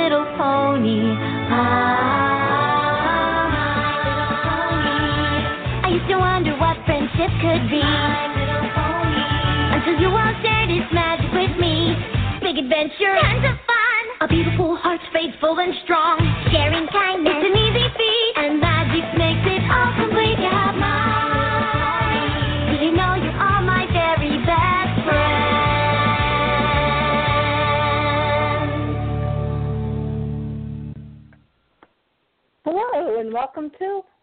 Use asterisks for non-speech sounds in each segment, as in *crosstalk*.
Little Pony. Ah. I used to wonder what friendship could be. Until you all shared its magic with me. Big adventure, tons of fun. A beautiful heart, faithful and strong.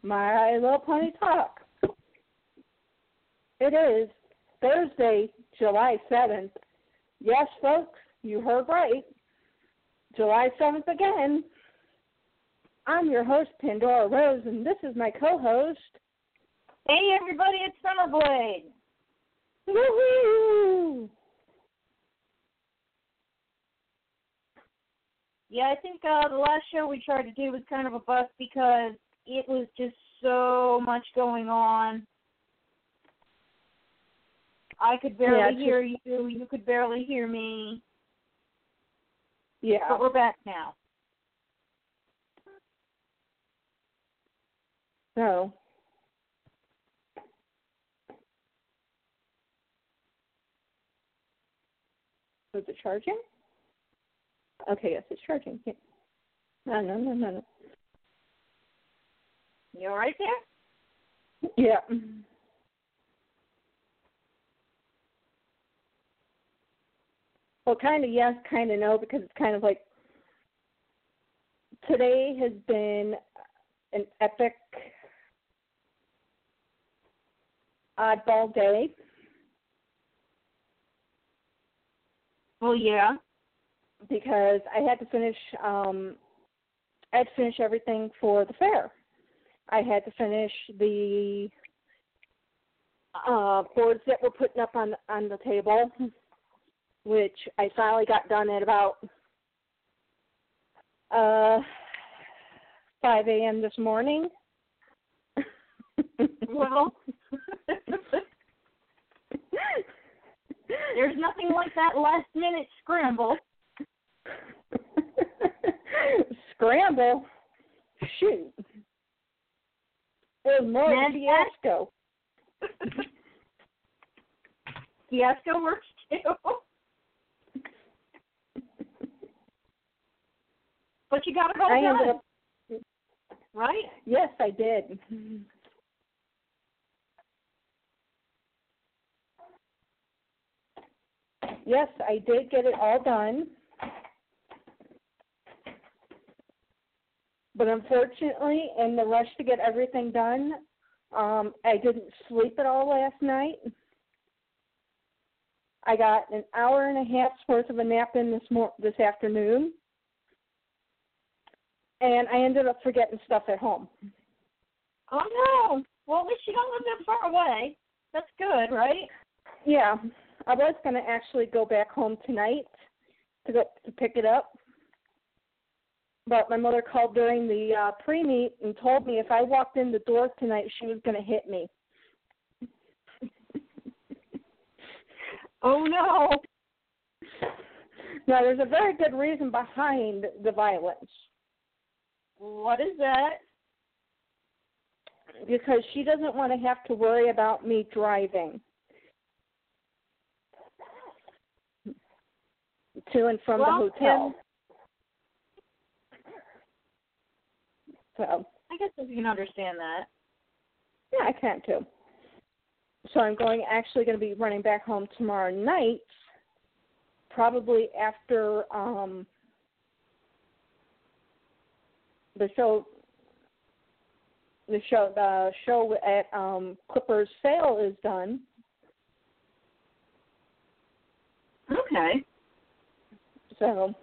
My Little Pony Talk. It is Thursday, July 7th. Yes, folks, you heard right. July 7th again. I'm your host, Pandora Rose, and this is my co host. Hey everybody, it's Summerblade. Woohoo! Yeah, I think uh, the last show we tried to do was kind of a bust because it was just so much going on. I could barely Yeah, hear you. You could barely hear me. Yeah. But we're back now. So, is it charging? Okay, yes, it's charging. Yeah. No, no, no, no, no. You all right there? Yeah. Well, kind of yes, kind of no, because it's kind of like today has been an epic oddball day. Well, yeah. because I had to finish um I had to finish everything for the fair. I had to finish the uh boards that were putting up on on the table, which I finally got done at about uh five AM this morning. Well, there's nothing like that last minute scramble. *laughs* Scramble. Shoot. Was more of fiasco. *laughs* Fiasco works too. But you got it all done, up right? Yes, I did. Yes, I did get it all done. But unfortunately, in the rush to get everything done, um, I didn't sleep at all last night. I got an hour and a half's worth of a nap in this mor- this afternoon, and I ended up forgetting stuff at home. Oh no. Well, at least you don't live that far away. That's good, right? Yeah, I was going to actually go back home tonight to go to pick it up, but my mother called during the uh, pre-meet and told me if I walked in the door tonight, she was going to hit me. Oh no. Now, there's a very good reason behind the violence What is that? because she doesn't want to have to worry about me driving to and from Well, the hotel. So. I guess if you can understand that. Yeah, I can too. So I'm going actually going to be running back home tomorrow night, probably after um the show the show the show at um Clippers sale is done. Okay. So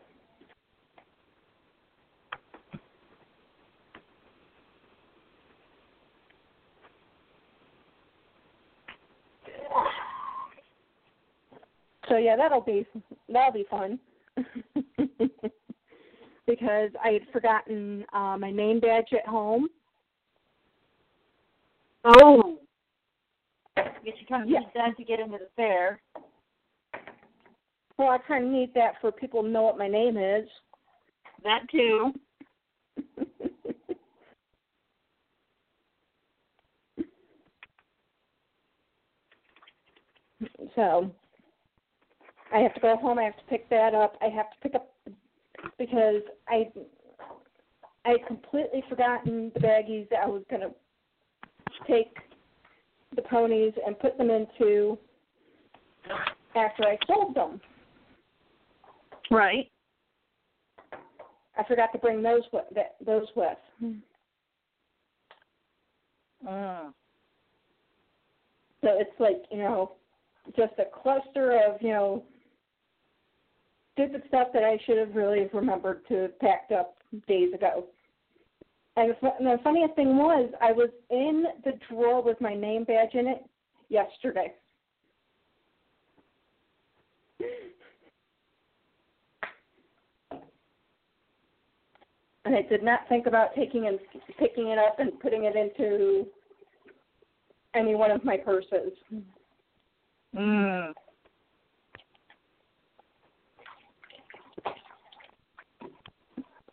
So yeah, that'll be that'll be fun. *laughs* because I had forgotten uh, my name badge at home. Oh. I guess you kind of Yeah. need that to get into the fair. Well, I kind of need that for people to know what my name is. that too. *laughs* so I have to go home. I have to pick that up. I have to pick up because I I had completely forgotten the baggies that I was gonna take the ponies and put them into after I sold them. Right. I forgot to bring those with that, those with. Mm. So it's like you know, just a cluster of you know stupid stuff that I should have really remembered to have packed up days ago. And the, funniest thing was, I was in the drawer with my name badge in it yesterday. And I did not think about taking and picking it up and putting it into any one of my purses. Mm.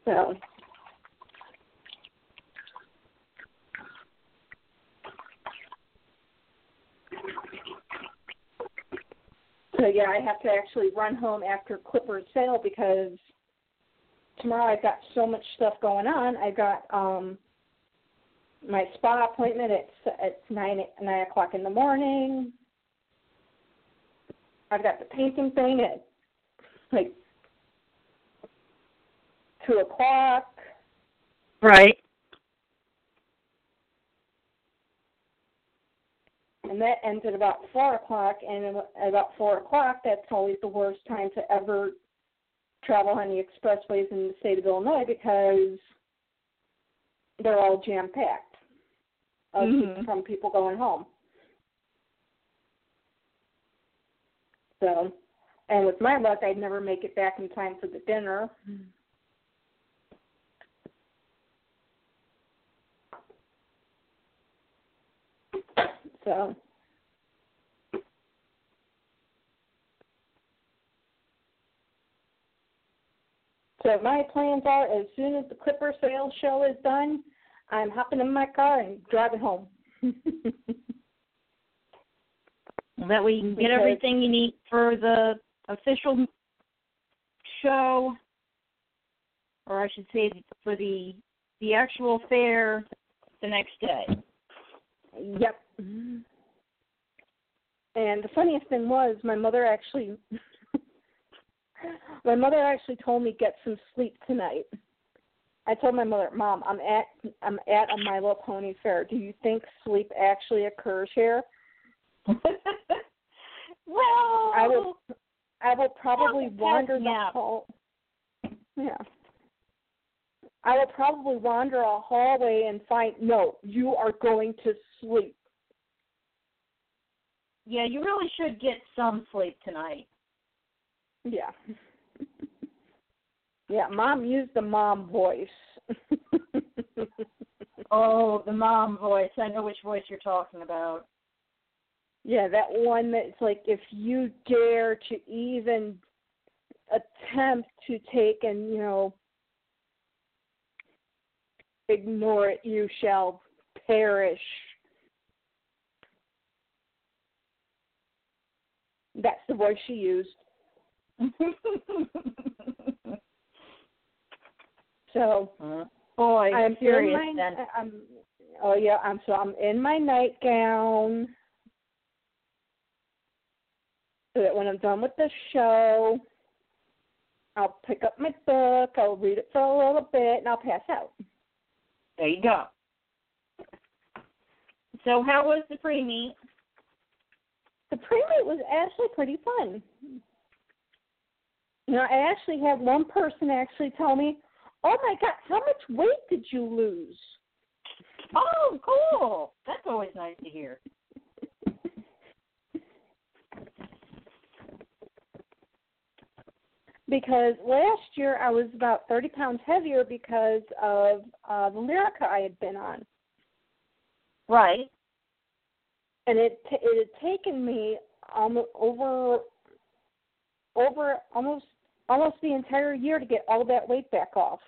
So So yeah, I have to actually run home after Clipper's sale because tomorrow I've got so much stuff going on. I've got um my spa appointment at at nine nine o'clock in the morning. I've got the painting thing at like two o'clock. Right. and that ends at about four o'clock. And at about four o'clock, that's always the worst time to ever travel on the expressways in the state of Illinois because they're all jam packed Mhm. from people going home. So, and with my luck, I'd never make it back in time for the dinner. So, so my plans are as soon as the Clipper sales show is done, I'm hopping in my car and driving home. *laughs* That way you can get Because- everything you need for the official show, or I should say for the the actual fair the next day. Yep. Mm-hmm. And the funniest thing was, my mother actually, *laughs* my mother actually told me get some sleep tonight. I told my mother, Mom, I'm at I'm at a My Little Pony fair. Do you think sleep actually occurs here? *laughs* well, I will I will probably wander the yeah. hall. Yeah. I will probably wander a hallway and find no, you are going to sleep. Yeah, you really should get some sleep tonight. Yeah. *laughs* yeah, mom used the mom voice. *laughs* Oh, the mom voice. I know which voice you're talking about. yeah, that one that's like if you dare to even attempt to take and, you know, ignore it, you shall perish. That's the voice she used. *laughs* So mm-hmm. Boy, I'm serious my, then. I'm, oh yeah, I'm so I'm in my nightgown. So that when I'm done with the show, I'll pick up my book, I'll read it for a little bit, and I'll pass out. There you go. So how was the pre meet? The pre-meet was actually pretty fun. You know, I actually had one person actually tell me, "Oh my God, how much weight did you lose?" Oh, cool. That's always nice to hear. because last year I was about 30 pounds heavier because of uh, the Lyrica I had been on, Right. And it t- it had taken me almost over over almost almost the entire year to get all that weight back off.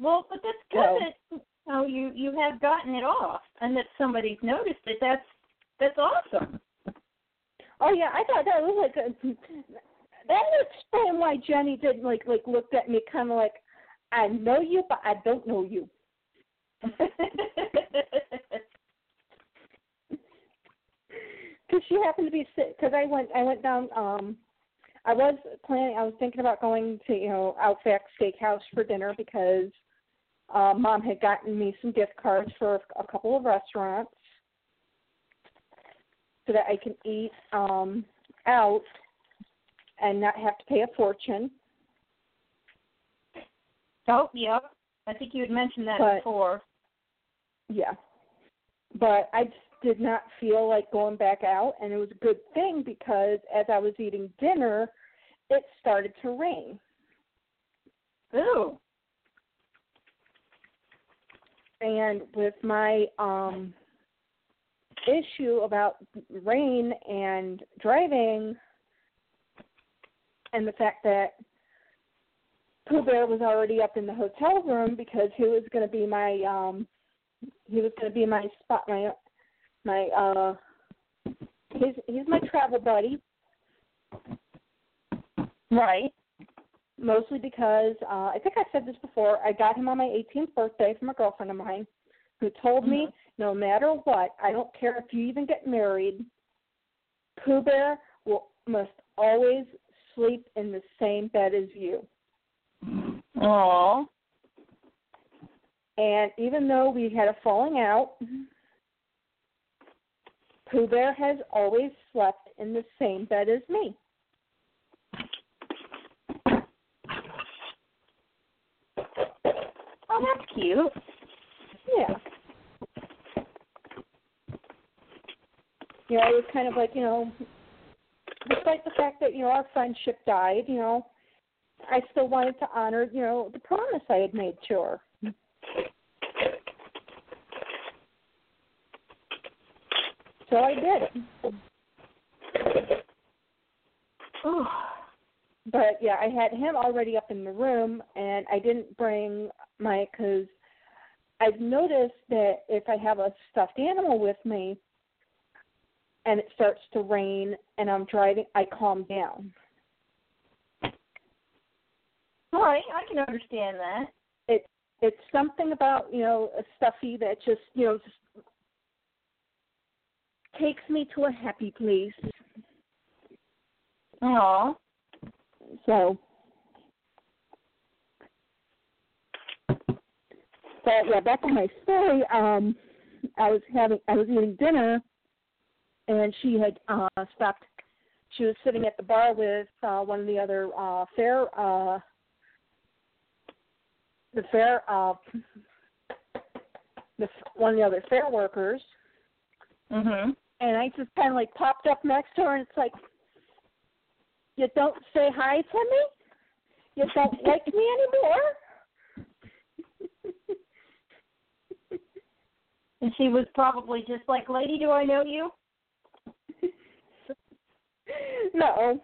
Well, but that's good So- that you know, you you have gotten it off and that somebody's noticed it. That's that's awesome. Oh yeah, I thought that was like a, that would explain why Jenny didn't like like looked at me kind of like I know you, but I don't know you. Because she happened to be sick. Because I went I went down. um I was planning. I was thinking about going to you know Outback Steakhouse for dinner because uh, mom had gotten me some gift cards for a couple of restaurants so that I can eat um out and not have to pay a fortune. oh, yeah. I think you had mentioned that But- before. Yeah. But I just did not feel like going back out and it was a good thing because as I was eating dinner it started to rain. Ooh. And with my um issue about rain and driving and the fact that Pooh Bear was already up in the hotel room because he was going to be my um he was going to be my spot my my uh he's he's my travel buddy Right. mostly because uh I think I said this before I got him on my 18th birthday from a girlfriend of mine who told me no matter what I don't care if you even get married Pooh Bear will must always sleep in the same bed as you Aw. And even though we had a falling out, mm-hmm. Pooh Bear has always slept in the same bed as me. Oh, that's cute. Yeah. You know, it was kind of like, you know, despite the fact that, you know, our friendship died, you know, I still wanted to honor, you know, the promise I had made to her. So I did. Ooh. But yeah, I had him already up in the room, and I didn't bring my because I've noticed that if I have a stuffed animal with me, and it starts to rain, and I'm driving, I calm down. All right, I can understand that. It's something about you know a stuffy that just you know just takes me to a happy place. Aw. So, so yeah, back to my story. Um, I was having, I was eating dinner, and she had uh stopped. She was sitting at the bar with uh one of the other uh fair, uh the fair, uh, the one of the other fair workers, Mhm. and I just kind of like popped up next to her, and it's like, you don't say hi to me? You don't *laughs* like me anymore? And she was probably just like, "Lady, do I know you?" *laughs* no.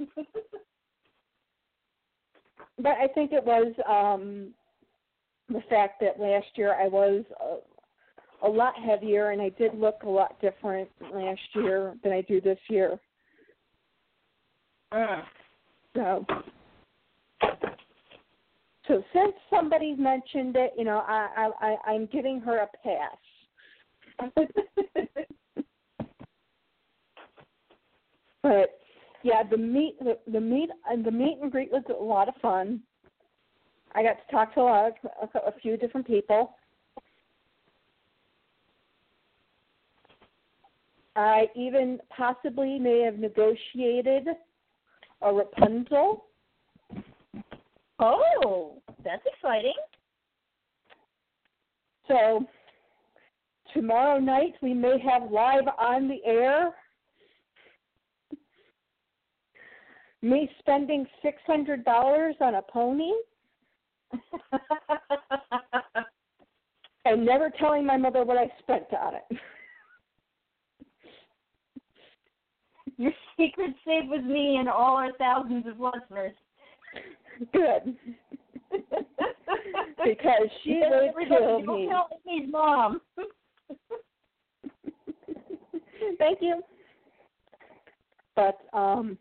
*laughs* but I think it was um the fact that last year I was a, a lot heavier and I did look a lot different last year than I do this year. Mm. So so since somebody mentioned it, you know, I I, I I'm giving her a pass. *laughs* But yeah, the meet the, the meet and the meet and greet was a lot of fun. I got to talk to a lot of, a, a few different people. I even possibly may have negotiated a Rapunzel. oh, that's exciting. So tomorrow night we may have live on the air me spending six hundred dollars on a pony and never telling my mother what I spent on it. Your secret's safe with me and all our thousands of listeners. Good. because she would kill Don't me. tell me, mom. Thank you. But um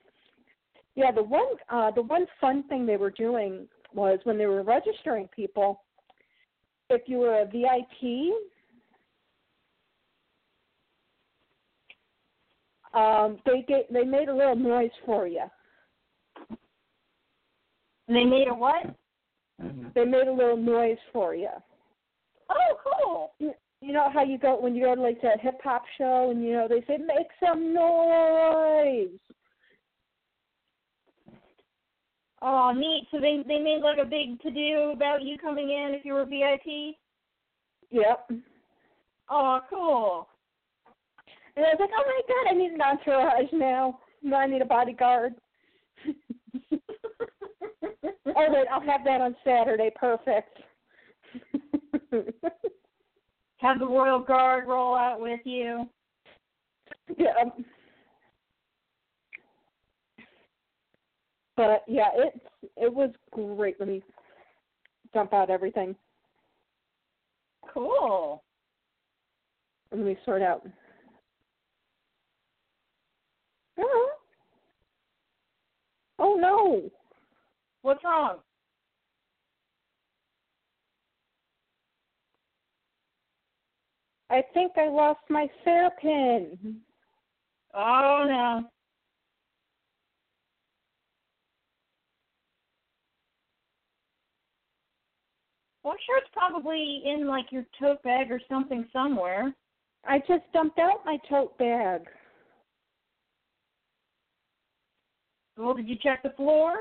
yeah, the one uh the one fun thing they were doing was when they were registering people, if you were a VIP, um they get they made a little noise for you. they made a what? They made a little noise for you. Oh, cool. You know how you go when you go to like that hip hop show and you know they say make some noise. Oh, neat. So they they made like a big to do about you coming in if you were VIP. Yep. Oh, cool. And I was like, oh my god, I need an entourage now. Now I need a bodyguard. *laughs* oh wait, I'll have that on Saturday. Perfect. Have the royal guard roll out with you. yeah. But yeah, it it was great. Let me dump out everything. Cool. Let me sort out. Oh. Oh no. What's wrong? I think I lost my fair pin. Oh no. Well, I'm sure it's probably in like your tote bag or something somewhere. I just dumped out my tote bag. Well, did you check the floor?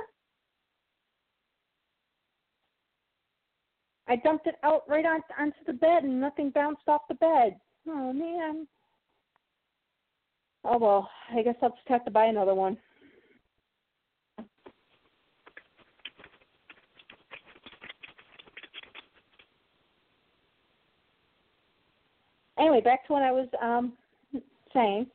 I dumped it out right on onto the bed and nothing bounced off the bed. Oh man. Oh well, I guess I'll just have to buy another one. Anyway, back to what I was um saying.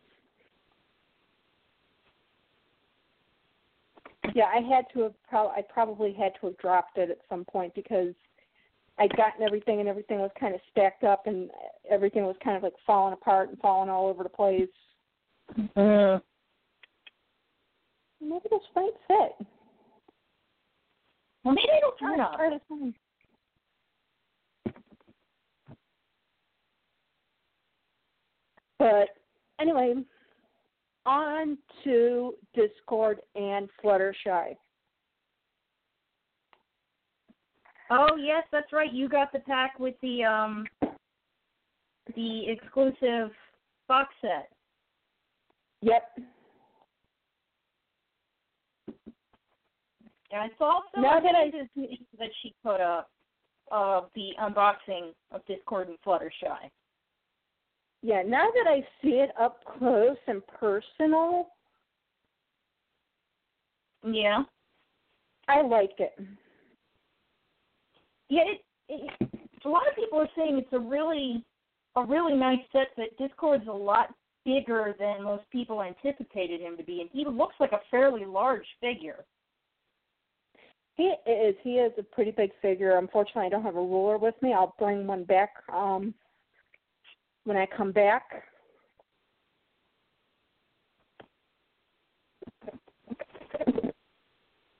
Yeah, I had to have pro- I probably had to have dropped it at some point because I'd gotten everything and everything was kind of stacked up and everything was kind of like falling apart and falling all over the place. Mm. Maybe this might fit. Well, maybe it'll turn up. Try this one. But anyway, on to Discord and Fluttershy. Oh yes, that's right. You got the pack with the um the exclusive box set. Yep. And I saw some Now that I- that she put up of the unboxing of Discord and Fluttershy. Yeah, now that I see it up close and personal, Yeah. I like it. Yeah, it, it a lot of people are saying it's a really a really nice set but Discord's a lot bigger than most people anticipated him to be and he looks like a fairly large figure. He is. He is a pretty big figure. Unfortunately, I don't have a ruler with me. I'll bring one back um, when I come back.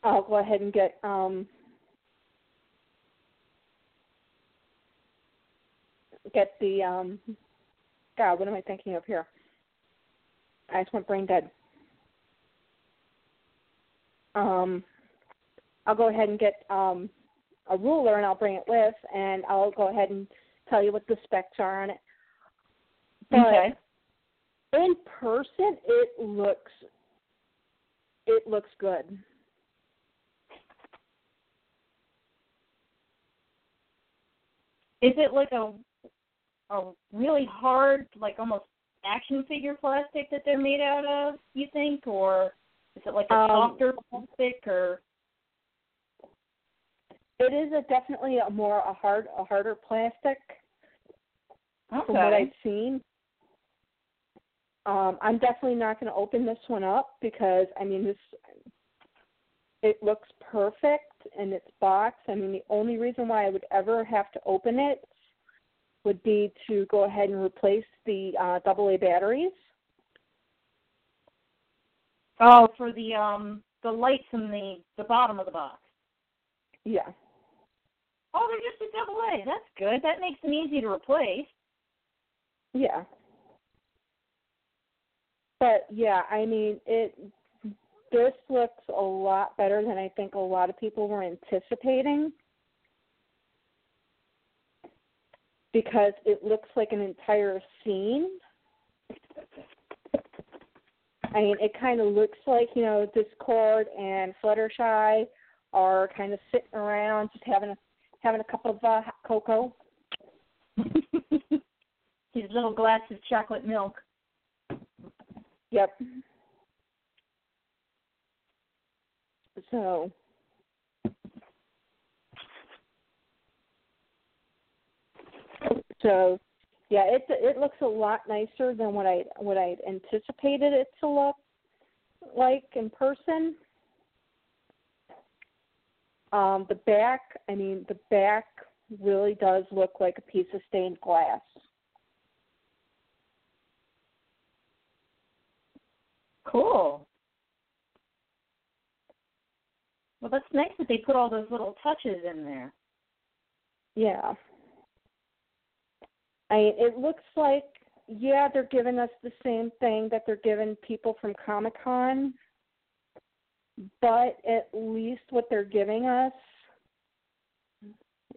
I'll go ahead and get um, get the um, God. What am I thinking of here? I just went brain dead. Um, I'll go ahead and get um, a ruler and I'll bring it with, and I'll go ahead and tell you what the specs are on it. But okay. in person, it looks it looks good. Is it like a a really hard, like almost action figure plastic that they're made out of, you think? Or is it like a Um, softer plastic or It is a definitely a more a hard a harder plastic okay. from what I've seen. Um, I'm definitely not going to open this one up because I mean this. It looks perfect in its box. I mean the only reason why I would ever have to open it would be to go ahead and replace the uh, AA batteries. Oh, for the um the lights in the the bottom of the box. Yeah. Oh, they're just a double A. That's good. That makes them easy to replace. Yeah. But yeah, I mean it this looks a lot better than I think a lot of people were anticipating. Because it looks like an entire scene. I mean, it kind of looks like, you know, Discord and Fluttershy are kind of sitting around just having a having a cup of uh, cocoa. *laughs* His little glass of chocolate milk. Yep. So So yeah, it it looks a lot nicer than what I what I anticipated it to look like in person. Um, the back, I mean, the back really does look like a piece of stained glass. Cool. Well, that's nice that they put all those little touches in there. Yeah. I it looks like yeah, they're giving us the same thing that they're giving people from Comic Con, but at least what they're giving us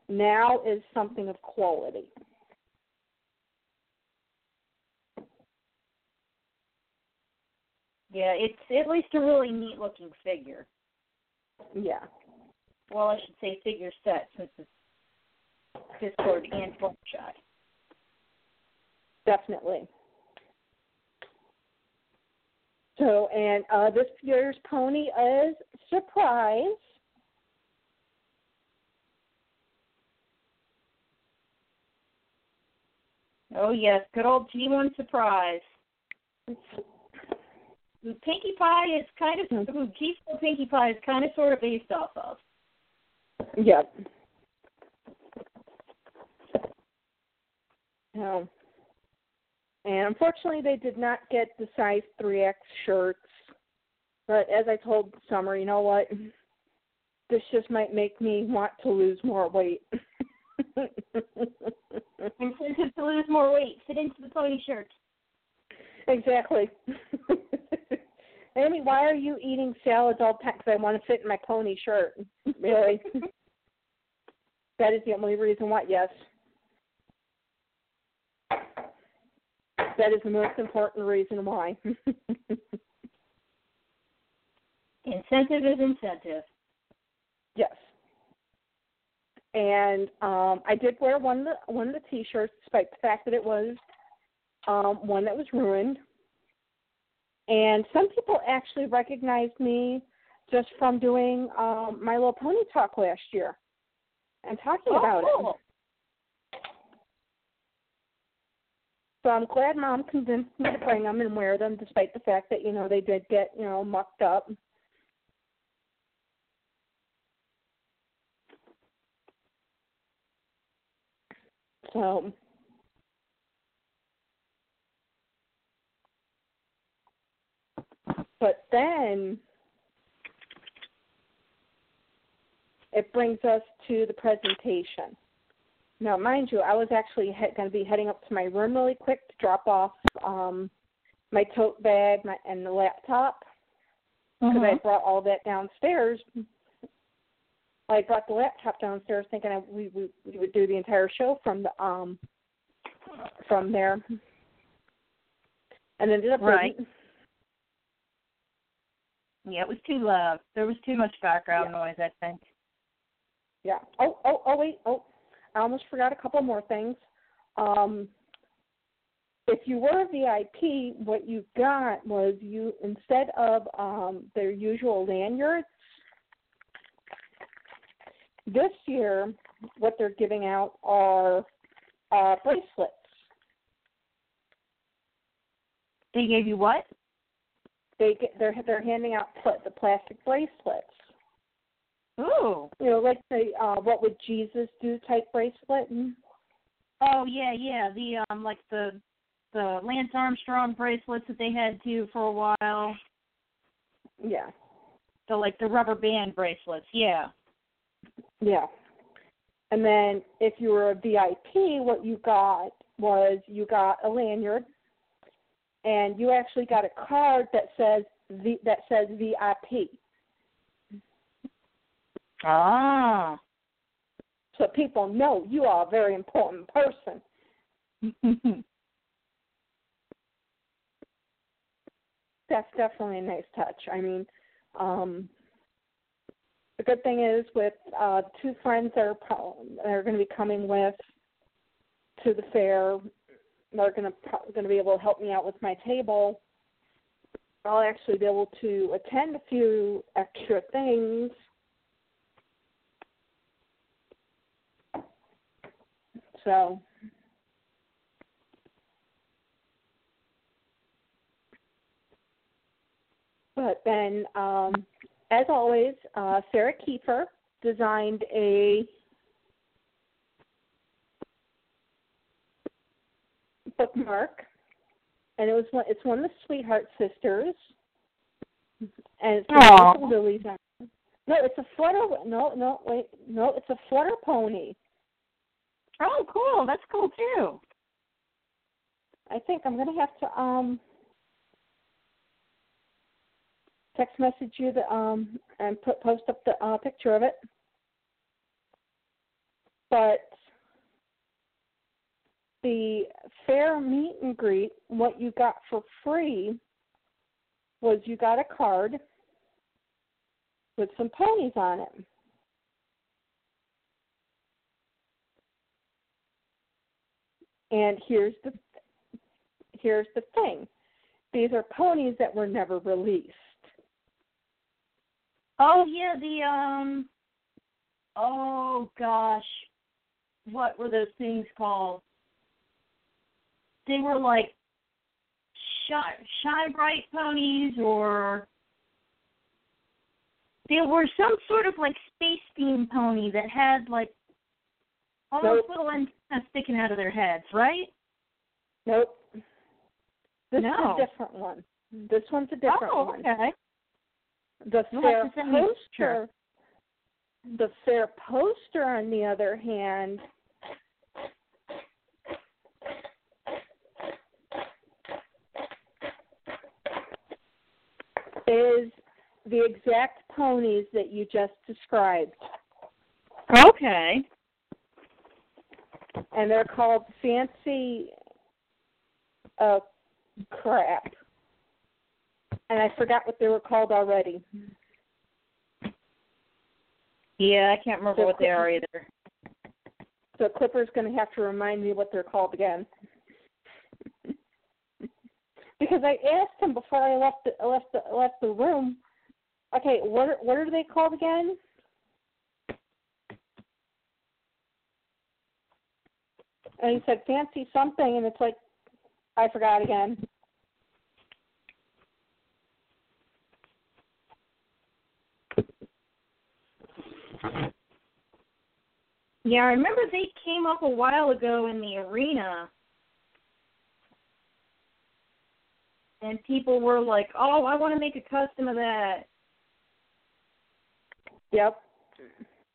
now is something of quality. Yeah, it's at least a really neat looking figure. Yeah. Well, I should say figure set since it's Discord and Fluttershy. Definitely. So, and uh, this year's pony is Surprise. Oh yes, good old G1 Surprise. Pinkie Pie is kind of who Keystone Pinkie Pie is kind of sort of based off of. Yep. Um, and unfortunately, they did not get the size 3X shirts. But as I told Summer, you know what? This just might make me want to lose more weight. *laughs* Incentive to lose more weight. Fit into the pony shirt. exactly. *laughs* Amy, why are you eating salads all the time? Because I want to fit in my pony shirt. *laughs* really? *laughs* that is the only reason why. Yes. That is the most important reason why. *laughs* Incentive is incentive. yes. And um I did wear one of the one of the t shirts despite the fact that it was um one that was ruined. And some people actually recognized me just from doing um my little pony talk last year and talking oh, about cool. it. So I'm glad mom convinced me to bring them and wear them despite the fact that, you know, they did get, you know, mucked up. So but then it brings us to the presentation. Now, mind you, I was actually he- going to be heading up to my room really quick to drop off um, my tote bag my, and the laptop because I Mhm. brought all that downstairs. I brought the laptop downstairs thinking I, we, we we would do the entire show from the um from there, and ended up Right. Yeah, it was too loud. There was too much background Yeah. noise, I think. Yeah. Oh, oh, oh, wait. Oh, I almost forgot a couple more things. Um, if you were a VIP, what you got was you instead of um, their usual lanyards, this year what they're giving out are uh, bracelets. They gave you what? They get they're they're handing out pl- the plastic bracelets. Ooh. You know, like the uh, "What would Jesus do" type bracelet. And, Oh yeah, yeah. The um like the the Lance Armstrong bracelets that they had too for a while. yeah, The like the rubber band bracelets. Yeah. yeah. And then if you were a VIP, what you got was you got a lanyard, and you actually got a card that says v, that says VIP. Ah. so people know you are a very important person. *laughs* That's definitely a nice touch. I mean, um, the good thing is with uh, two friends that are pro- that are going to be coming with to the fair, they're going to going to be able to help me out with my table. I'll actually be able to attend a few extra things. So But then, um, as always, uh, Sarah Kiefer designed a bookmark, and it was one. It's one of the Sweetheart Sisters, and it's got lilies on. No, it's a flutter. No, no, wait, no, it's a flutter pony. oh, cool. That's cool too. I think I'm gonna have to um text message you the um and put post up the uh, picture of it. But the fair meet and greet, what you got for free was you got a card with some ponies on it. And here's the here's the thing. These are ponies that were never released. Oh yeah, the um. Oh gosh, what were those things called? They were like shy, shy bright ponies, or they were some sort of like space theme pony that had like almost Nope. little antennas sticking out of their heads, right? Nope. This No. is a different one. This one's a different oh, one. okay. The You'll fair have to send me a picture. poster. The fair poster, on the other hand, is the exact ponies that you just described, Okay. and they're called fancy. Uh, crap. And I forgot what they were called already. Yeah, I can't remember So what they are either. So Clipper's going to have to remind me what they're called again. Because I asked him before I left the left the left the room. Okay, what what are they called again? And he said fancy something, and it's like I forgot again. Yeah, I remember they came up a while ago in the arena. And people were like, "Oh, I want to make a custom of that." Yep.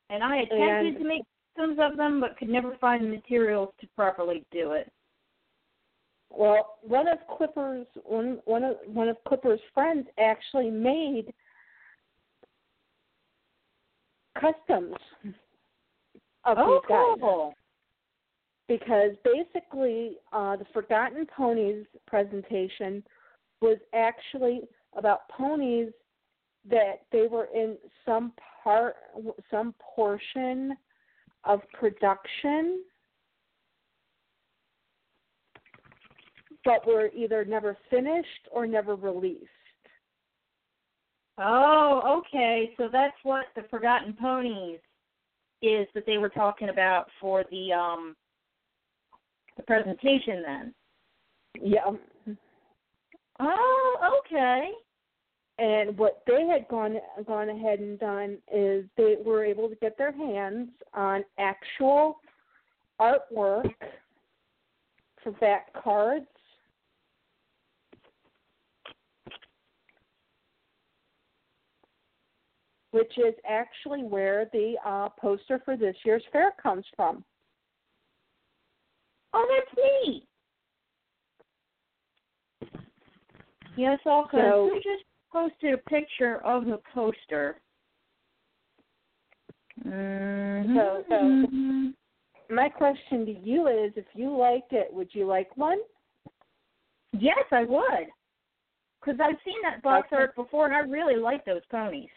And I attempted And- to make customs of them, but could never find the materials to properly do it. Well, one of Clipper's one one of one of Clipper's friends actually made customs of oh, these guys cool! because basically uh, the Forgotten Ponies presentation was actually about ponies that they were in some part some portion of production but were either never finished or never released. Oh, okay. So that's what the Forgotten Ponies is that they were talking about for the um the presentation then. Yeah. Oh, okay. And what they had gone gone ahead and done is they were able to get their hands on actual artwork for back cards. Which is actually where the uh, poster for this year's fair comes from. Oh, that's neat. Yes, also, So- who just posted a picture of the poster? Mm-hmm. So- so- My question to you is if you liked it, would you like one? yes, I would. Because I've seen that box Okay. art before, and I really like those ponies.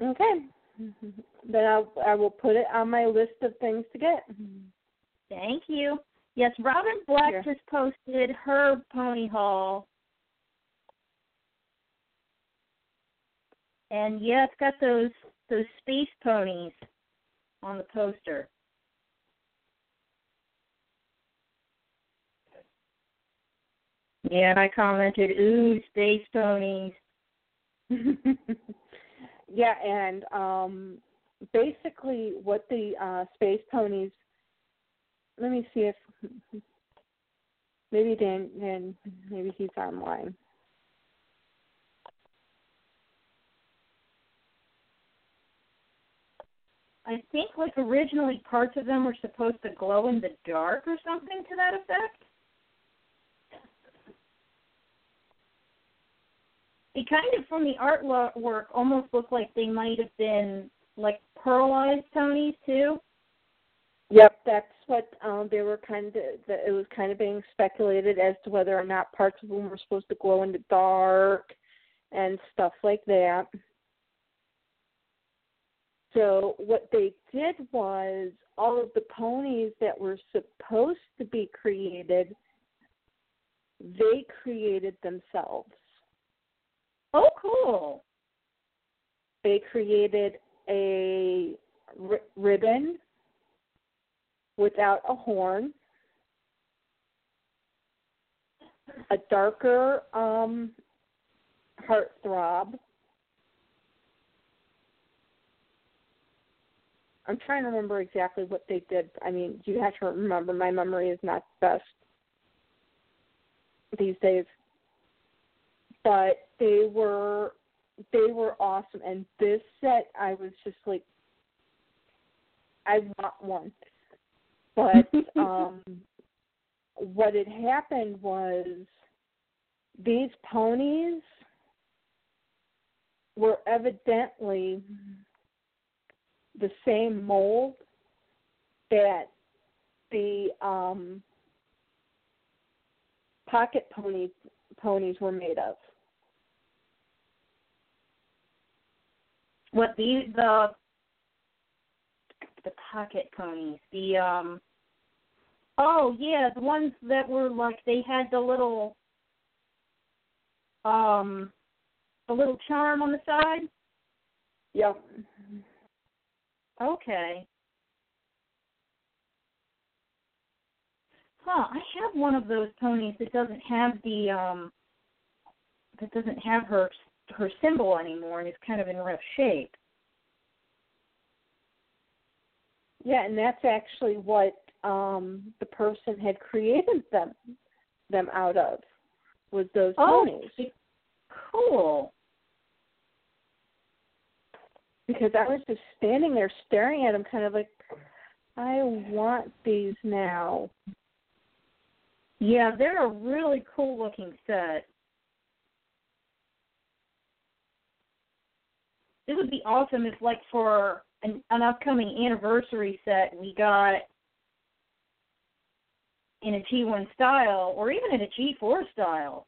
Okay. Then I'll, I will put it on my list of things to get. Thank you. Yes, Robin Black Sure. just posted her pony haul. And yeah, it's got those those space ponies on the poster. Yeah, and I commented, ooh, space ponies. *laughs* yeah, and um basically what the uh space ponies let me see if maybe Dan Dan maybe he's online. I think like originally parts of them were supposed to glow in the dark or something to that effect. It kind of, from the artwork, almost looked like they might have been like pearlized Tonys too. Yep, that's what um they were kind of it was kind of being speculated as to whether or not parts of them were supposed to glow in the dark and stuff like that. So what they did was all of the ponies that were supposed to be created, they created themselves. Oh, cool! They created a ribbon without a horn, a darker um, heartthrob. I'm trying to remember exactly what they did. I mean, you have to remember my memory is not the best these days. But they were they were awesome and this set I was just like I want one. But *laughs* um what had happened was these ponies were evidently the same mold that the um pocket pony ponies were made of. What the the the pocket ponies? The um. Oh yeah, the ones that were like they had the little um the little charm on the side. Yep. Okay. Huh, I have one of those ponies that doesn't have the um that doesn't have her her symbol anymore and is kind of in rough shape. Yeah, and that's actually what um the person had created them them out of was those Oh, ponies. cool. Because I was just standing there staring at them kind of like I want these now. Yeah, they're a really cool looking set. It would be awesome if, like, for an, an upcoming anniversary set, we got in a G1 style or even in a G4 style.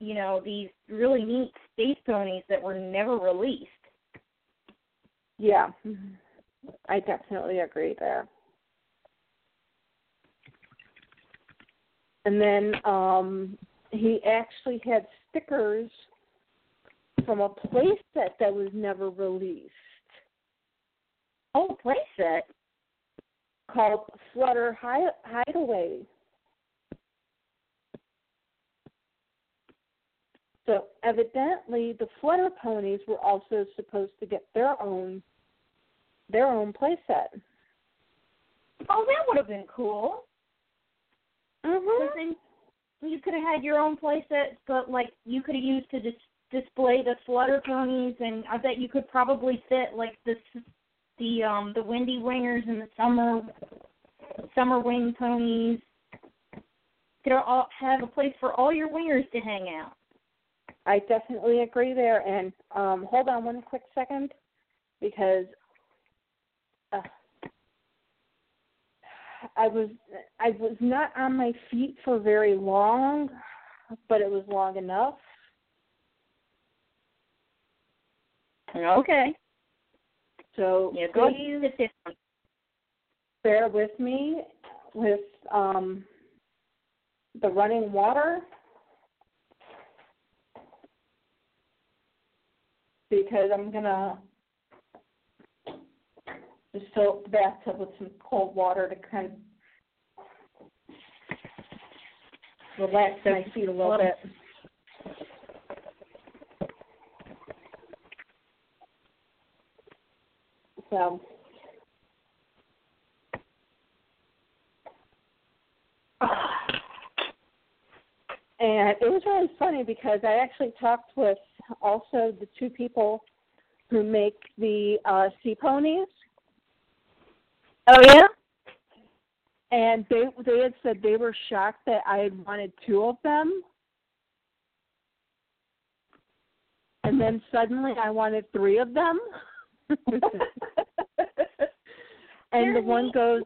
You know, these really neat space ponies that were never released. Yeah. I definitely agree there. And then um he actually had stickers from a playset that was never released Oh, playset. called Flutter Hi- Hideaway. So evidently, the flutter ponies were also supposed to get their own their own playset. Oh, that would have been cool. Mhm. then you could have had your own playsets, but like you could have used to dis- display the flutter ponies, and I bet you could probably fit like the the um the windy wingers and the summer summer wing ponies. Could all have a place for all your wingers to hang out. I definitely agree there. And um, hold on one quick second, because uh, I was I was not on my feet for very long, but it was long enough. Okay. So Yeah, go please. Bear with me with um, the running water because I'm gonna just fill up the bathtub with some cold water to kind of relax my feet a little bit. So. *sighs* And it was really funny because I actually talked with also the two people who make the uh, sea ponies, Oh yeah. and they they had said they were shocked that I had wanted two of them, and then suddenly I wanted three of them. *laughs* and the one goes,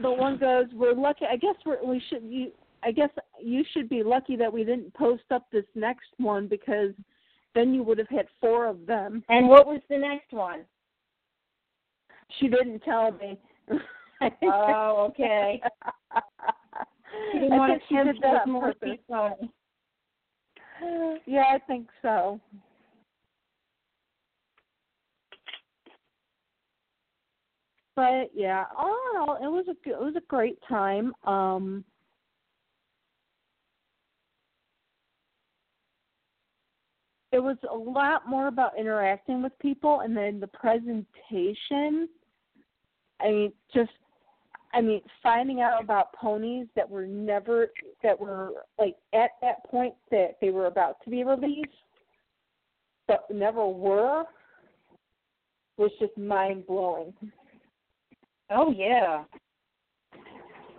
the one goes, we're lucky. I guess we're, we should you. I guess you should be lucky that we didn't post up this next one because then you would have had four of them. And what was the next one? She didn't tell me. *laughs* Oh, okay. She didn't I want to tempt more pony. Yeah, I think so. But yeah, all in all, it was a it was a great time. Um it was a lot more about interacting with people and then the presentation i mean just i mean finding out about ponies that were never that were like at that point that they were about to be released but never were was just mind blowing Oh yeah.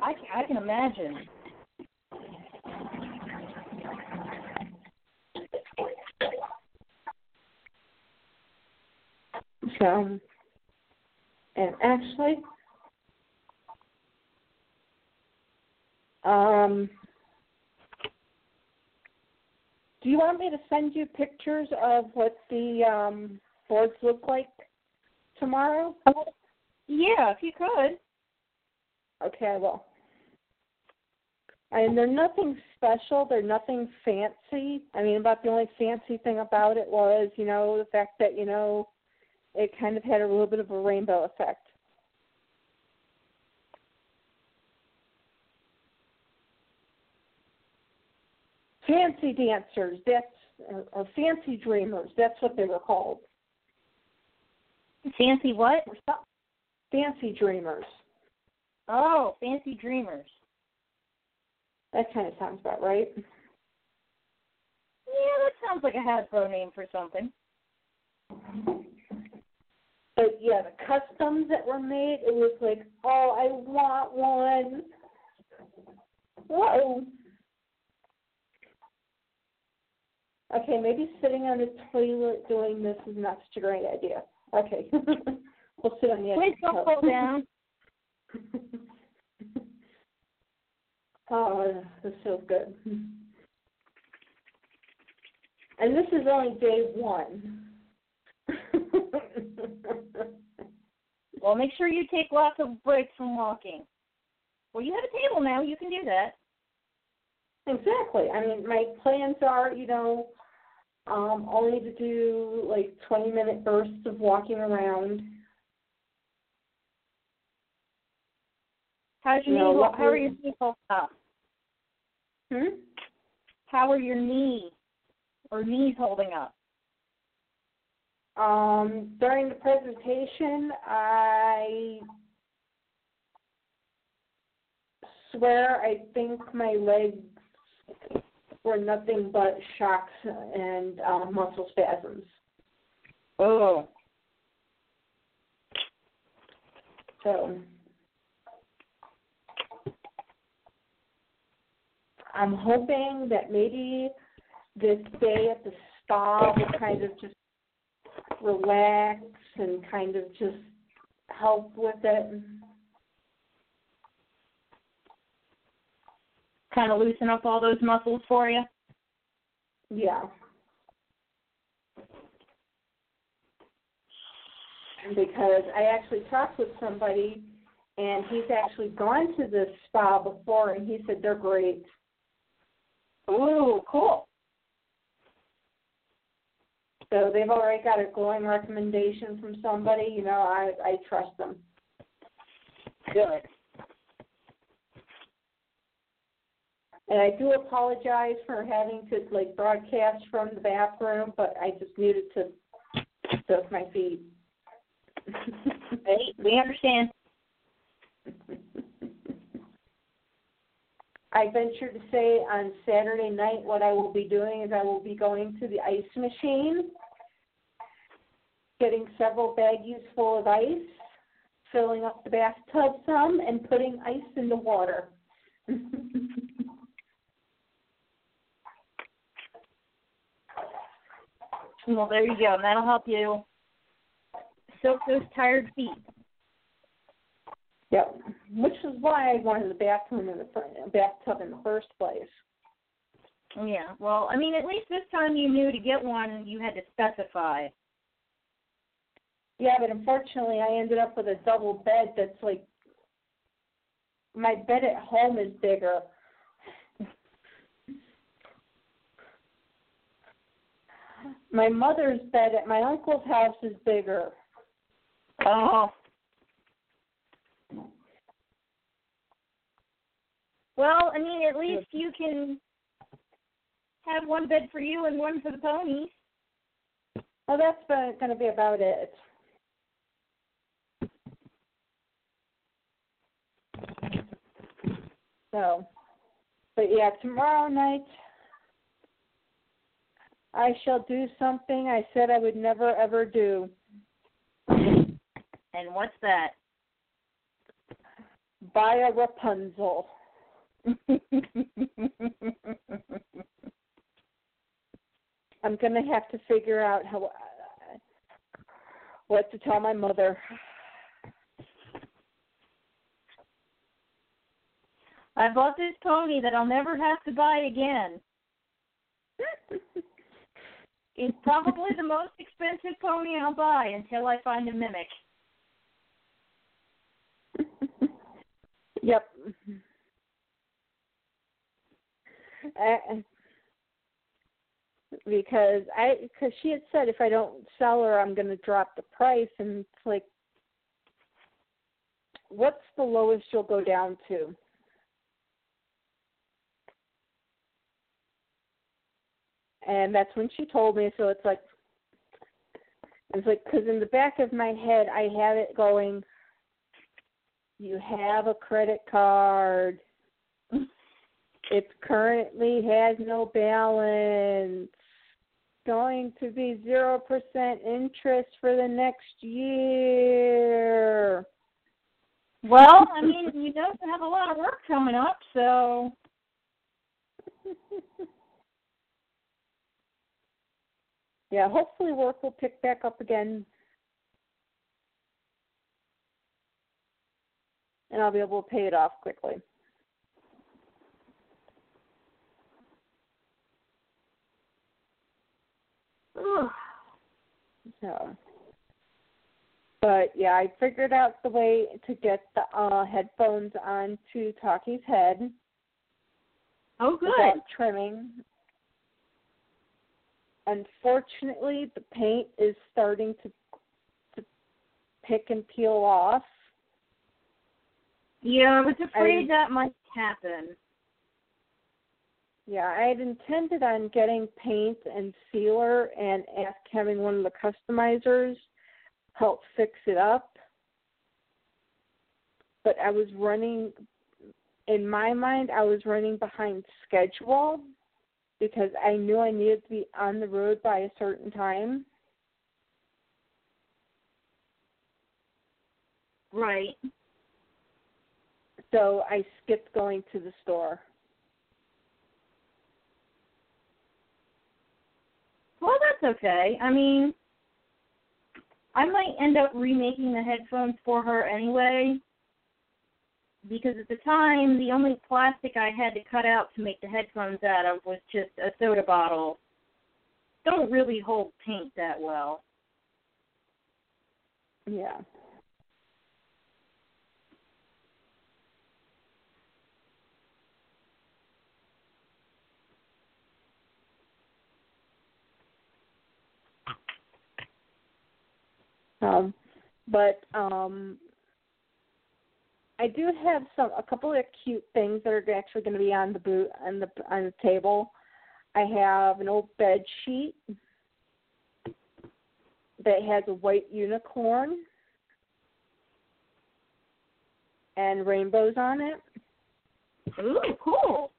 I I can imagine. So, and actually, um, do you want me to send you pictures of what the um, boards look like tomorrow? Yeah, if you could. Okay, I will. And they're nothing special. They're nothing fancy. I mean, about the only fancy thing about it was, you know, the fact that you know, it kind of had a little bit of a rainbow effect. Fancy dancers. That's or, or fancy dreamers. That's what they were called. Fancy what? Fancy dreamers. Oh, fancy dreamers. That kind of sounds about right. Yeah, that sounds like a Hasbro name for something. Yeah, the customs that were made, it was like, oh, I want one. Whoa. Okay, maybe sitting on the toilet doing this is not such a great idea. Okay. *laughs* we'll sit on the edge Please don't fall down. *laughs* oh, this feels good. And this is only day one. *laughs* Well, make sure you take lots of breaks from walking. Well, you have a table now. You can do that. Exactly. I mean, my plans are, you know, um, only to do like 20 minute bursts of walking around. How's your No, knee? How are your knee holding up? Hmm? How are your knee or knees holding up? Um, during the presentation, I swear I think my legs were nothing but shocks and um, muscle spasms. Oh. So I'm hoping that maybe this day at the spa will kind of just relax and kind of just help with it. Kind of loosen up all those muscles for you? Yeah. Because I actually talked with somebody and he's actually gone to this spa before and he said they're great. Ooh, cool. So they've already got a glowing recommendation from somebody. You know, I I trust them. Good. And I do apologize for having to like broadcast from the bathroom, but I just needed to soak my feet. *laughs* we understand. *laughs* I venture to say on Saturday night what I will be doing is I will be going to the ice machine, getting several baggies full of ice, filling up the bathtub some, and putting ice in the water. *laughs* well, there you go. And that'll help you soak those tired feet. Yep. Which is why I wanted the bathroom in the bathtub in the first place. Yeah. Well, I mean, at least this time you knew to get one, you had to specify. Yeah, but unfortunately, I ended up with a double bed that's like my bed at home is bigger. my mother's bed at my uncle's house is bigger. Oh. Well, I mean, at least you can have one bed for you and one for the ponies. Well, that's going to be about it. So, but yeah, tomorrow night I shall do something I said I would never ever do. And what's that? Buy a Rapunzel. *laughs* I'm gonna have to figure out how uh, what to tell my mother. I bought this pony that I'll never have to buy again. it's probably the most expensive pony I'll buy until I find a mimic. yep. Uh, because I because she had said if I don't sell her, I'm going to drop the price, and it's like, what's the lowest you'll go down to? And that's when she told me. So it's like, it's like because in the back of my head I have it going. You have a credit card. *laughs* It currently has no balance. Going to be 0% interest for the next year. Well, I mean, you know you have a lot of work coming up, so. *laughs* yeah, hopefully work will pick back up again. And I'll be able to pay it off quickly. *sighs* so, but yeah, I figured out the way to get the uh, headphones onto Talkie's head. Oh, good. Without trimming. Unfortunately, the paint is starting to to pick and peel off. Yeah, I was afraid I, that might happen. Yeah, I had intended on getting paint and sealer and ask having one of the customizers help fix it up. But I was running in my mind I was running behind schedule because I knew I needed to be on the road by a certain time. Right. So I skipped going to the store. Well, that's okay. I mean, I might end up remaking the headphones for her anyway. Because at the time, the only plastic I had to cut out to make the headphones out of was just a soda bottle. Don't really hold paint that well. Yeah. Um, but um, I do have some a couple of cute things that are actually going to be on the boot on the on the table. I have an old bed sheet that has a white unicorn and rainbows on it. Ooh, cool.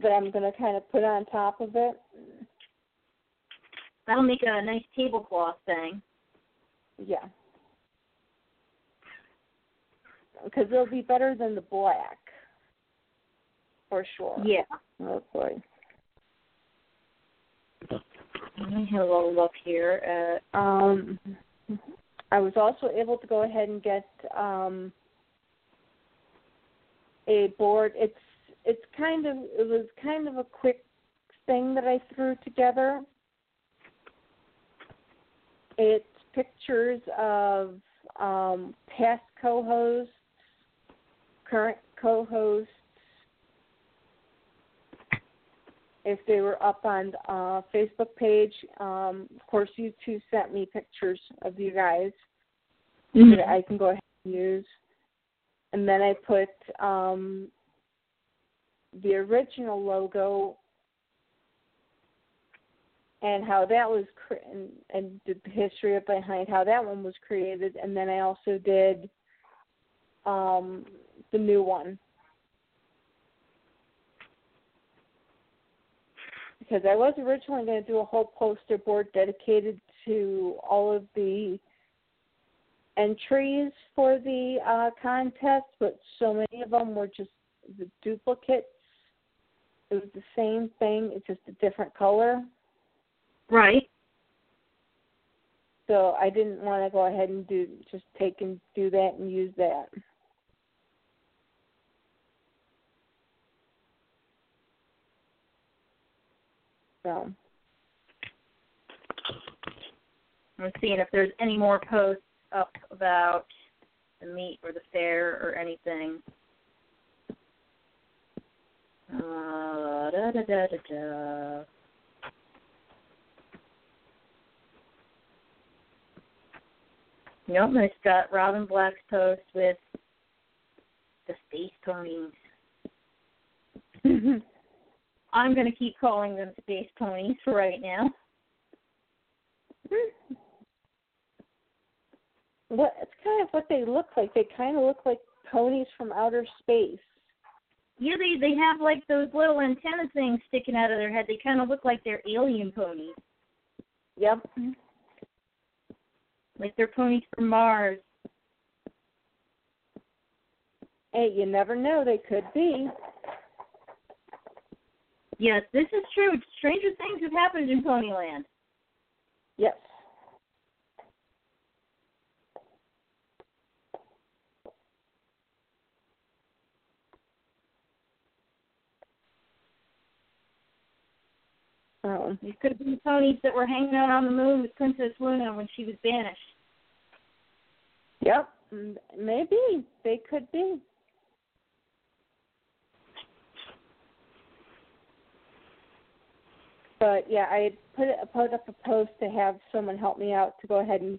That I'm going to kind of put on top of it. That'll make a nice tablecloth thing. Yeah. Because it'll be better than the black. For sure. Yeah. Boy. Let me have a little look here. At, Um I was also able to go ahead and get um a board. It's it's kind of it was kind of a quick thing that I threw together. It's pictures of um, past co-hosts, current co-hosts, if they were up on uh, Facebook page. Um, of course, you two sent me pictures of you guys mm-hmm. that I can go ahead and use. And then I put um, the original logo and how that was cre- and, and the history behind how that one was created, and then I also did um, the new one because I was originally going to do a whole poster board dedicated to all of the entries for the uh, contest, but so many of them were just the duplicates. It was the same thing, it's just a different color. Right. So I didn't want to go ahead and do just take and do that and use that. So I'm seeing if there's any more posts up about the meet or the fair or anything. Uh, da, da, da, da, da. Nope, it's got Robin Black's post with the space ponies. *laughs* I'm going to keep calling them space ponies for right now. Hmm. What it's kind of what they look like. They kind of look like ponies from outer space. Yeah, they they have like those little antenna things sticking out of their head. They kind of look like they're alien ponies. Yep. Mm-hmm. Like they're ponies from Mars. Hey, you never know. They could be. Yes, this is true. Stranger things have happened in Ponyland. Yes. Oh. These could have been ponies that were hanging out on the moon with Princess Luna when she was banished. Yep. Maybe they could be. But yeah, I had put it, put up a post to have someone help me out to go ahead and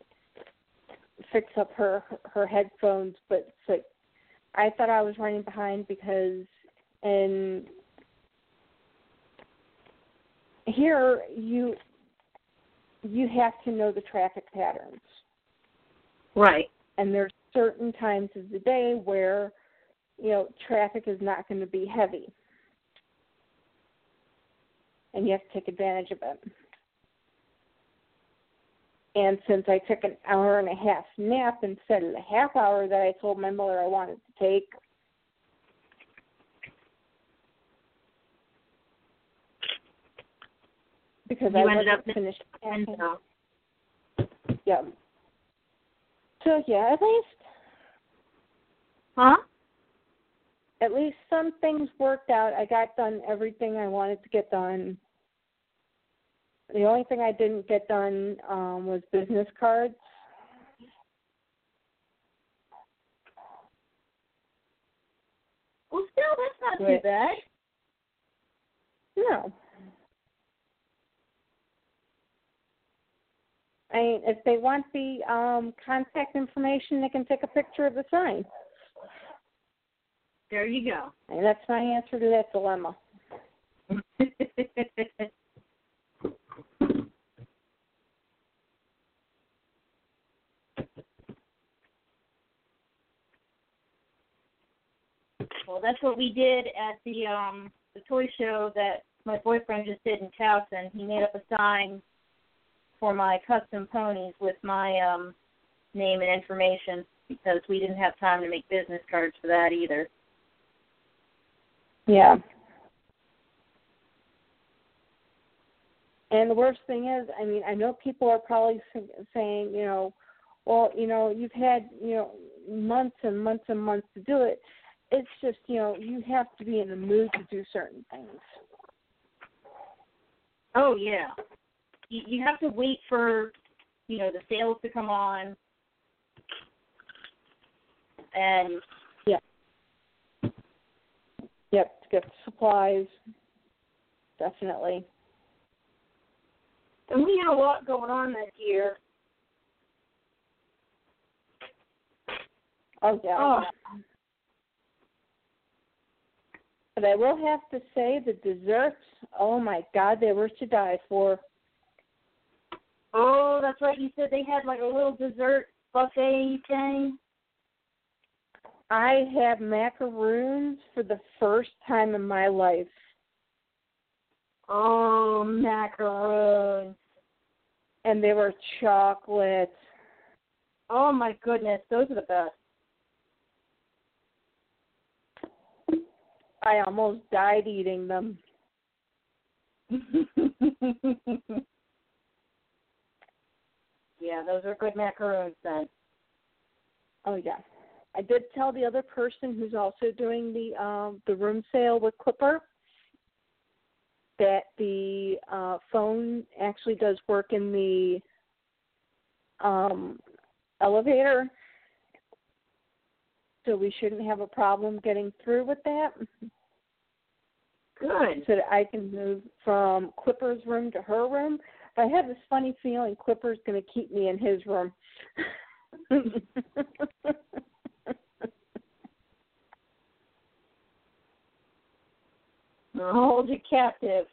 fix up her her headphones, but like I thought I was running behind because in here you you have to know the traffic patterns. Right. And there's certain times of the day where, you know, traffic is not going to be heavy. And you have to take advantage of it. And since I took an hour and a half nap instead of the half hour that I told my mother I wanted to take, because You I ended up finished And Yeah. So yeah, at least huh? at least some things worked out. I got done everything I wanted to get done. The only thing I didn't get done um was business cards. Well, still, that's not too bad. No. I mean, if they want the um contact information, they can take a picture of the sign. There you go. And that's my answer to that dilemma. *laughs* well, that's what we did at the um the toy show that my boyfriend just did in Towson. He made up a sign for my custom ponies with my um name and information because we didn't have time to make business cards for that either. Yeah. And the worst thing is, I mean, I know people are probably saying, you know, well, you know, you've had, you know, months and months and months to do it. It's just, you know, you have to be in the mood to do certain things. Oh yeah. You you have to wait for, you know, the sales to come on and yeah, Yep, to get supplies. Definitely. and we had a lot going on this year. Oh yeah. Oh. But I will have to say the desserts, oh my god, they were to die for. Oh, that's right. You said they had like a little dessert buffet thing. I had macaroons for the first time in my life. Oh, macaroons. And they were chocolate. Oh my goodness, those are the best. I almost died eating them. yeah, those are good macaroons then. Oh yeah. I did tell the other person who's also doing the um the room sale with Clipper that the uh phone actually does work in the um elevator. So we shouldn't have a problem getting through with that. Good. So that I can move from Clipper's room to her room. But I have this funny feeling Clipper's gonna keep me in his room. *laughs* I'll hold you captive.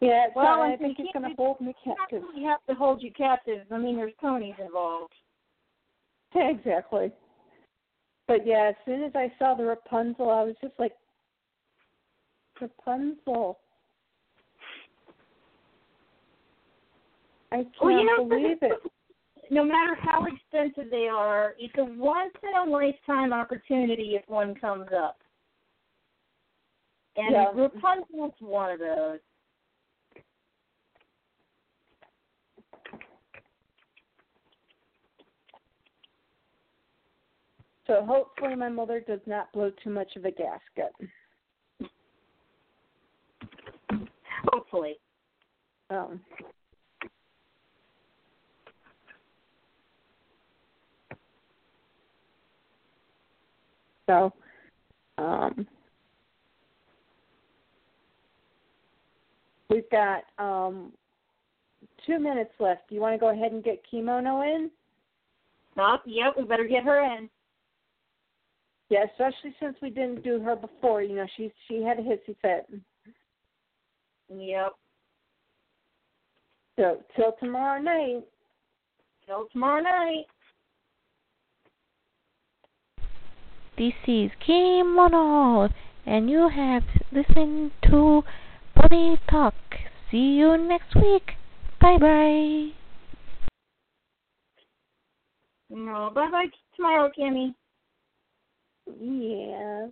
Yeah, Well, I think he's going to hold me captive. We have to hold you captive. I mean, there's ponies involved. Yeah, *laughs* exactly. But yeah, as soon as I saw the Rapunzel, I was just like, Rapunzel. I can't Well, you know, believe it. No matter how expensive they are, it's a once in a lifetime opportunity if one comes up. And Yeah. Rapunzel's one of those. So hopefully my mother does not blow too much of a gasket. Hopefully. Um, so, um, we've got um, two minutes left. Do you want to go ahead and get Kimono in? Nope, yep, we better get her in. Yeah, especially since we didn't do her before. You know, she she had a hissy fit. Yep. So till tomorrow night. Till tomorrow night. This is Kim Mono, and you have listened to Bunny Talk. See you next week. Bye bye. No, bye bye tomorrow, Kimmy. Yeah.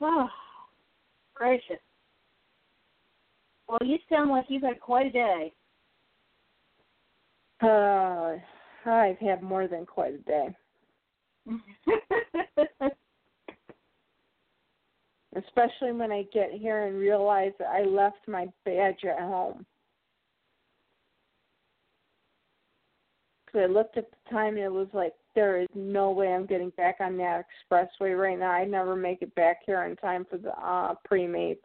Oh, gracious. Well, you sound like you've had quite a day. Uh, I've had more than quite a day. *laughs* Especially when I get here and realize that I left my badge at home. Because I looked at the time and it was like, there is no way I'm getting back on that expressway right now. I'd never make it back here in time for the uh, pre-meet.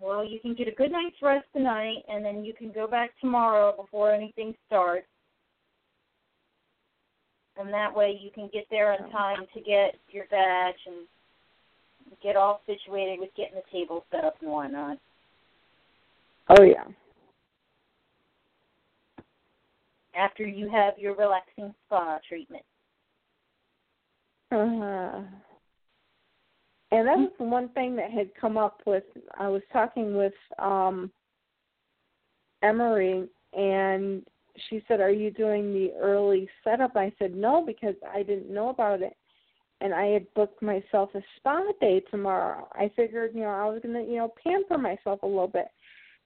well, you can get a good night's rest tonight, and then you can go back tomorrow before anything starts. And that way you can get there in time to get your badge and get all situated with getting the table set up and whatnot. Oh, yeah. After you have your relaxing spa treatment. Uh-huh. And that was one thing that had come up with I was talking with um Emery and she said, Are you doing the early setup? I said, No, because I didn't know about it. And I had booked myself a spa day tomorrow. I figured, you know, I was gonna, you know, pamper myself a little bit.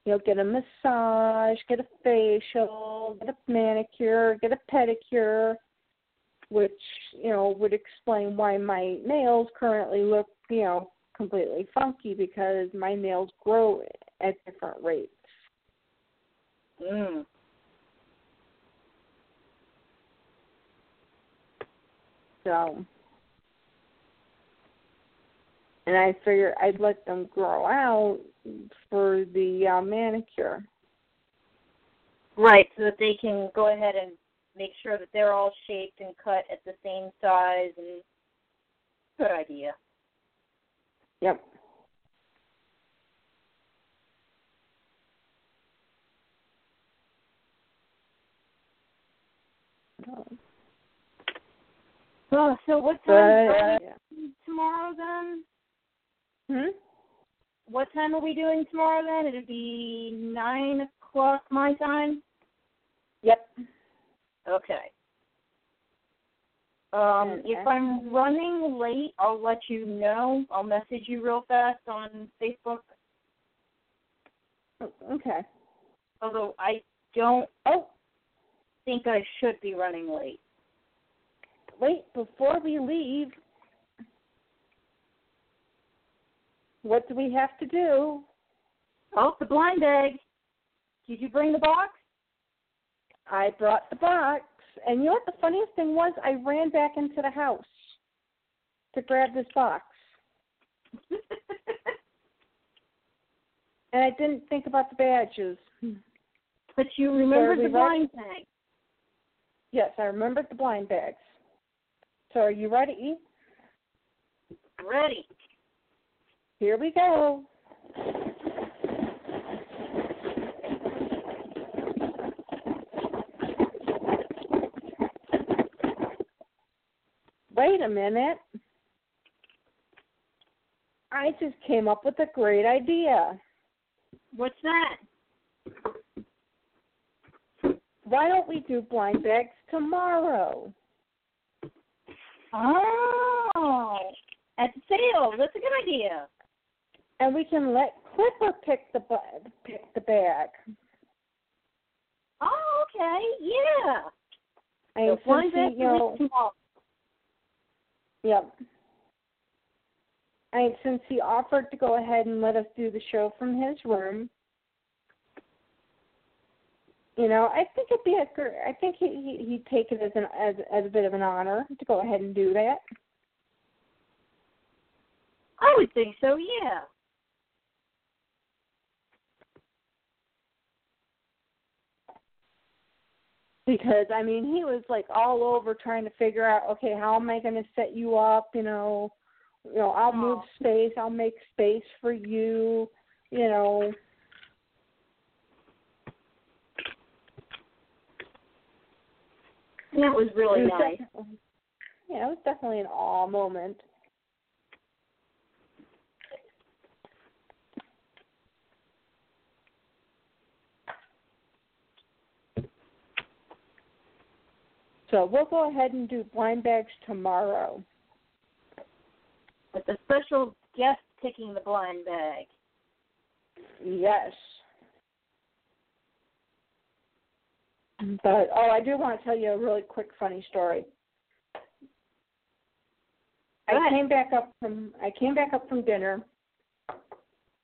You know, get a massage, get a facial, get a manicure, get a pedicure, which, you know, would explain why my nails currently look, you know, completely funky because my nails grow at different rates. Mm. So, and I figured I'd let them grow out for the uh, manicure. Right, so that they can go ahead and make sure that they're all shaped and cut at the same size and good idea. Yep. Oh, so what But, time uh, are tomorrow then? Hmm? What time are we doing tomorrow then? It'd be nine o'clock my time. Yep. Okay. Um, And if I'm running late, I'll let you know. I'll message you real fast on Facebook. Okay. Although I don't Oh, think I should be running late. wait, before we leave, what do we have to do? Oh, the blind bag. Did you bring the box? I brought the box, and you know what the funniest thing was? I ran back into the house to grab this box, *laughs* and I didn't think about the badges. but you remembered we the ready? blind bag. Yes, I remembered the blind bags. So are you ready? I'm Ready. Here we go. Wait a minute. I just came up with a great idea. What's that? Why don't we do blind bags tomorrow? Oh, at the sale. That's a good idea. And we can let Clipper pick the pick the bag. Oh, okay. Yeah. And So blind since he, you know. Yep. And since he offered to go ahead and let us do the show from his room, you know, I think it'd be a I think he, he he'd take it as an as as a bit of an honor to go ahead and do that. I would think so. Yeah. Because I mean he was like all over trying to figure out okay how am I going to set you up you know? You know I'll move space I'll make space for you you know? That was really nice. yeah it was definitely an awe moment so we'll go ahead and do blind bags tomorrow With the special guest picking the blind bag. Yes. But oh, I do want to tell you a really quick funny story. I came back up from I came back up from dinner,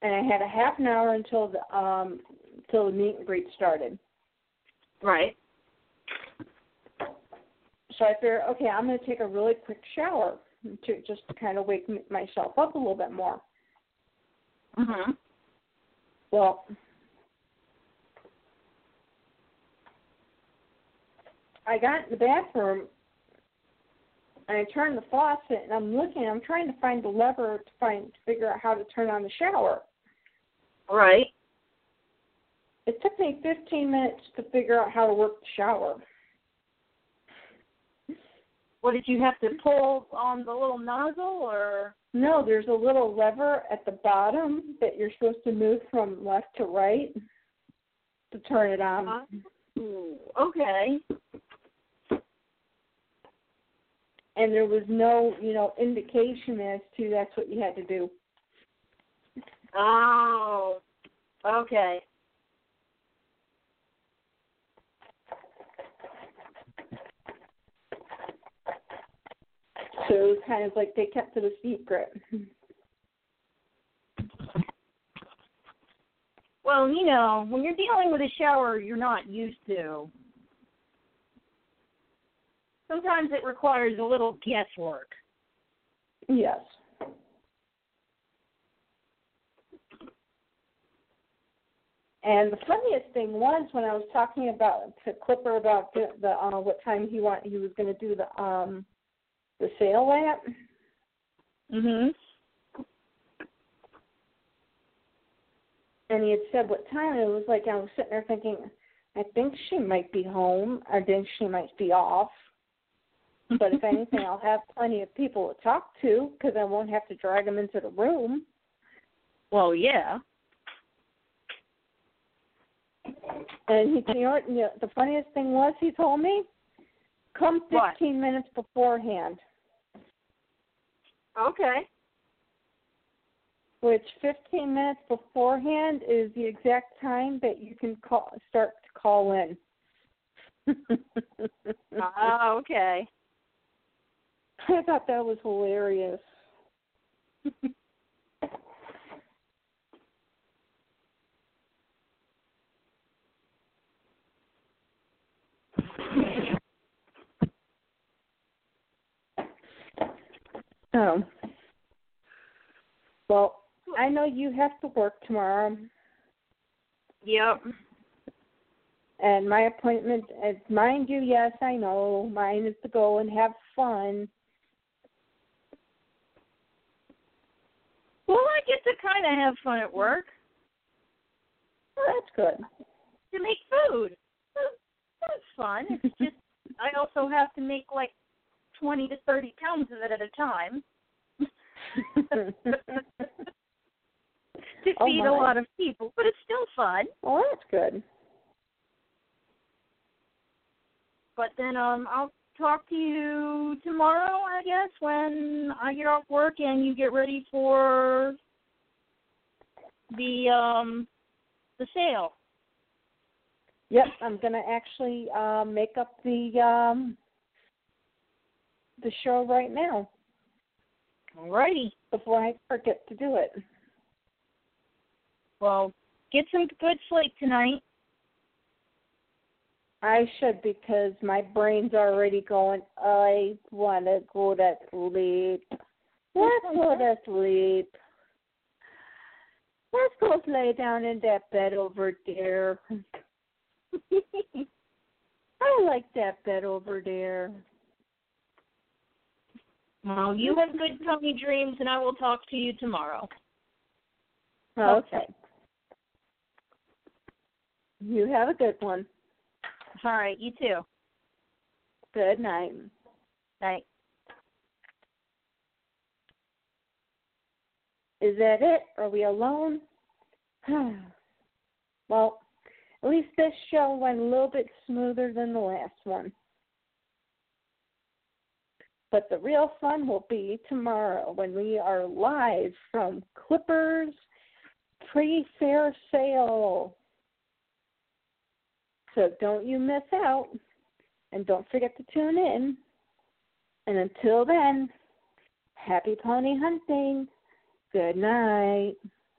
and I had a half an hour until the um until the meet and greet started. Right. So I figured, okay, I'm going to take a really quick shower to just kind of wake myself up a little bit more. Mhm. Well, I got in the bathroom and I turned the faucet and I'm looking. I'm trying to find the lever to find to figure out how to turn on the shower. Right. It took me 15 minutes to figure out how to work the shower. What did you have to pull on the little nozzle or? No, there's a little lever at the bottom that you're supposed to move from left to right to turn it on. Uh-huh. Ooh, okay. And there was no, you know, indication as to that's what you had to do. Oh. Okay. So it was kind of like they kept it a secret. Well, you know, when you're dealing with a shower you're not used to, sometimes it requires a little guesswork. Yes. And the funniest thing was when I was talking about to Clipper about the, the uh, what time he want he was going to do the um the sale at, Mhm. and he had said what time. It was like I was sitting there thinking, I think she might be home. I think she might be off. But if anything, *laughs* I'll have plenty of people to talk to because I won't have to drag them into the room. Well, yeah. And he, you know, what, you know, the funniest thing was he told me, come What? 15 minutes beforehand. Okay. Which 15 minutes beforehand is the exact time that you can call, start to call in. Oh, okay. *laughs* I thought that was hilarious. *laughs* Oh. Well, I know you have to work tomorrow, Yep. and my appointment is mind you, yes, I know. Mine is to go and have fun. Well, I get to kind of have fun at work Well, that's good. to make food. That's fun. It's just *laughs* I also have to make like twenty to thirty pounds of it at a time *laughs* to *laughs* Oh, feed a lot of people, but it's still fun. well, that's good. But then um I'll talk to you tomorrow, I guess, when I get off work and you get ready for the um the sale. Yep, I'm gonna actually um, make up the um, the show right now Alrighty. before I forget to do it. Well, get some good sleep tonight. I should because my brain's already going. I want to go to sleep. Let's go to *laughs* sleep. Let's go lay down in that bed over there. I *laughs* I like that bed over there. Well, you have good pony dreams, and I will talk to you tomorrow. Okay. You have a good one. All right, you too. Good night. Night. Is that it? Are we alone? *sighs* well, at least this show went a little bit smoother than the last one. But the real fun will be tomorrow when we are live from Clippers pre fair sale. So don't you miss out. And don't forget to tune in. And until then, happy pony hunting. Good night.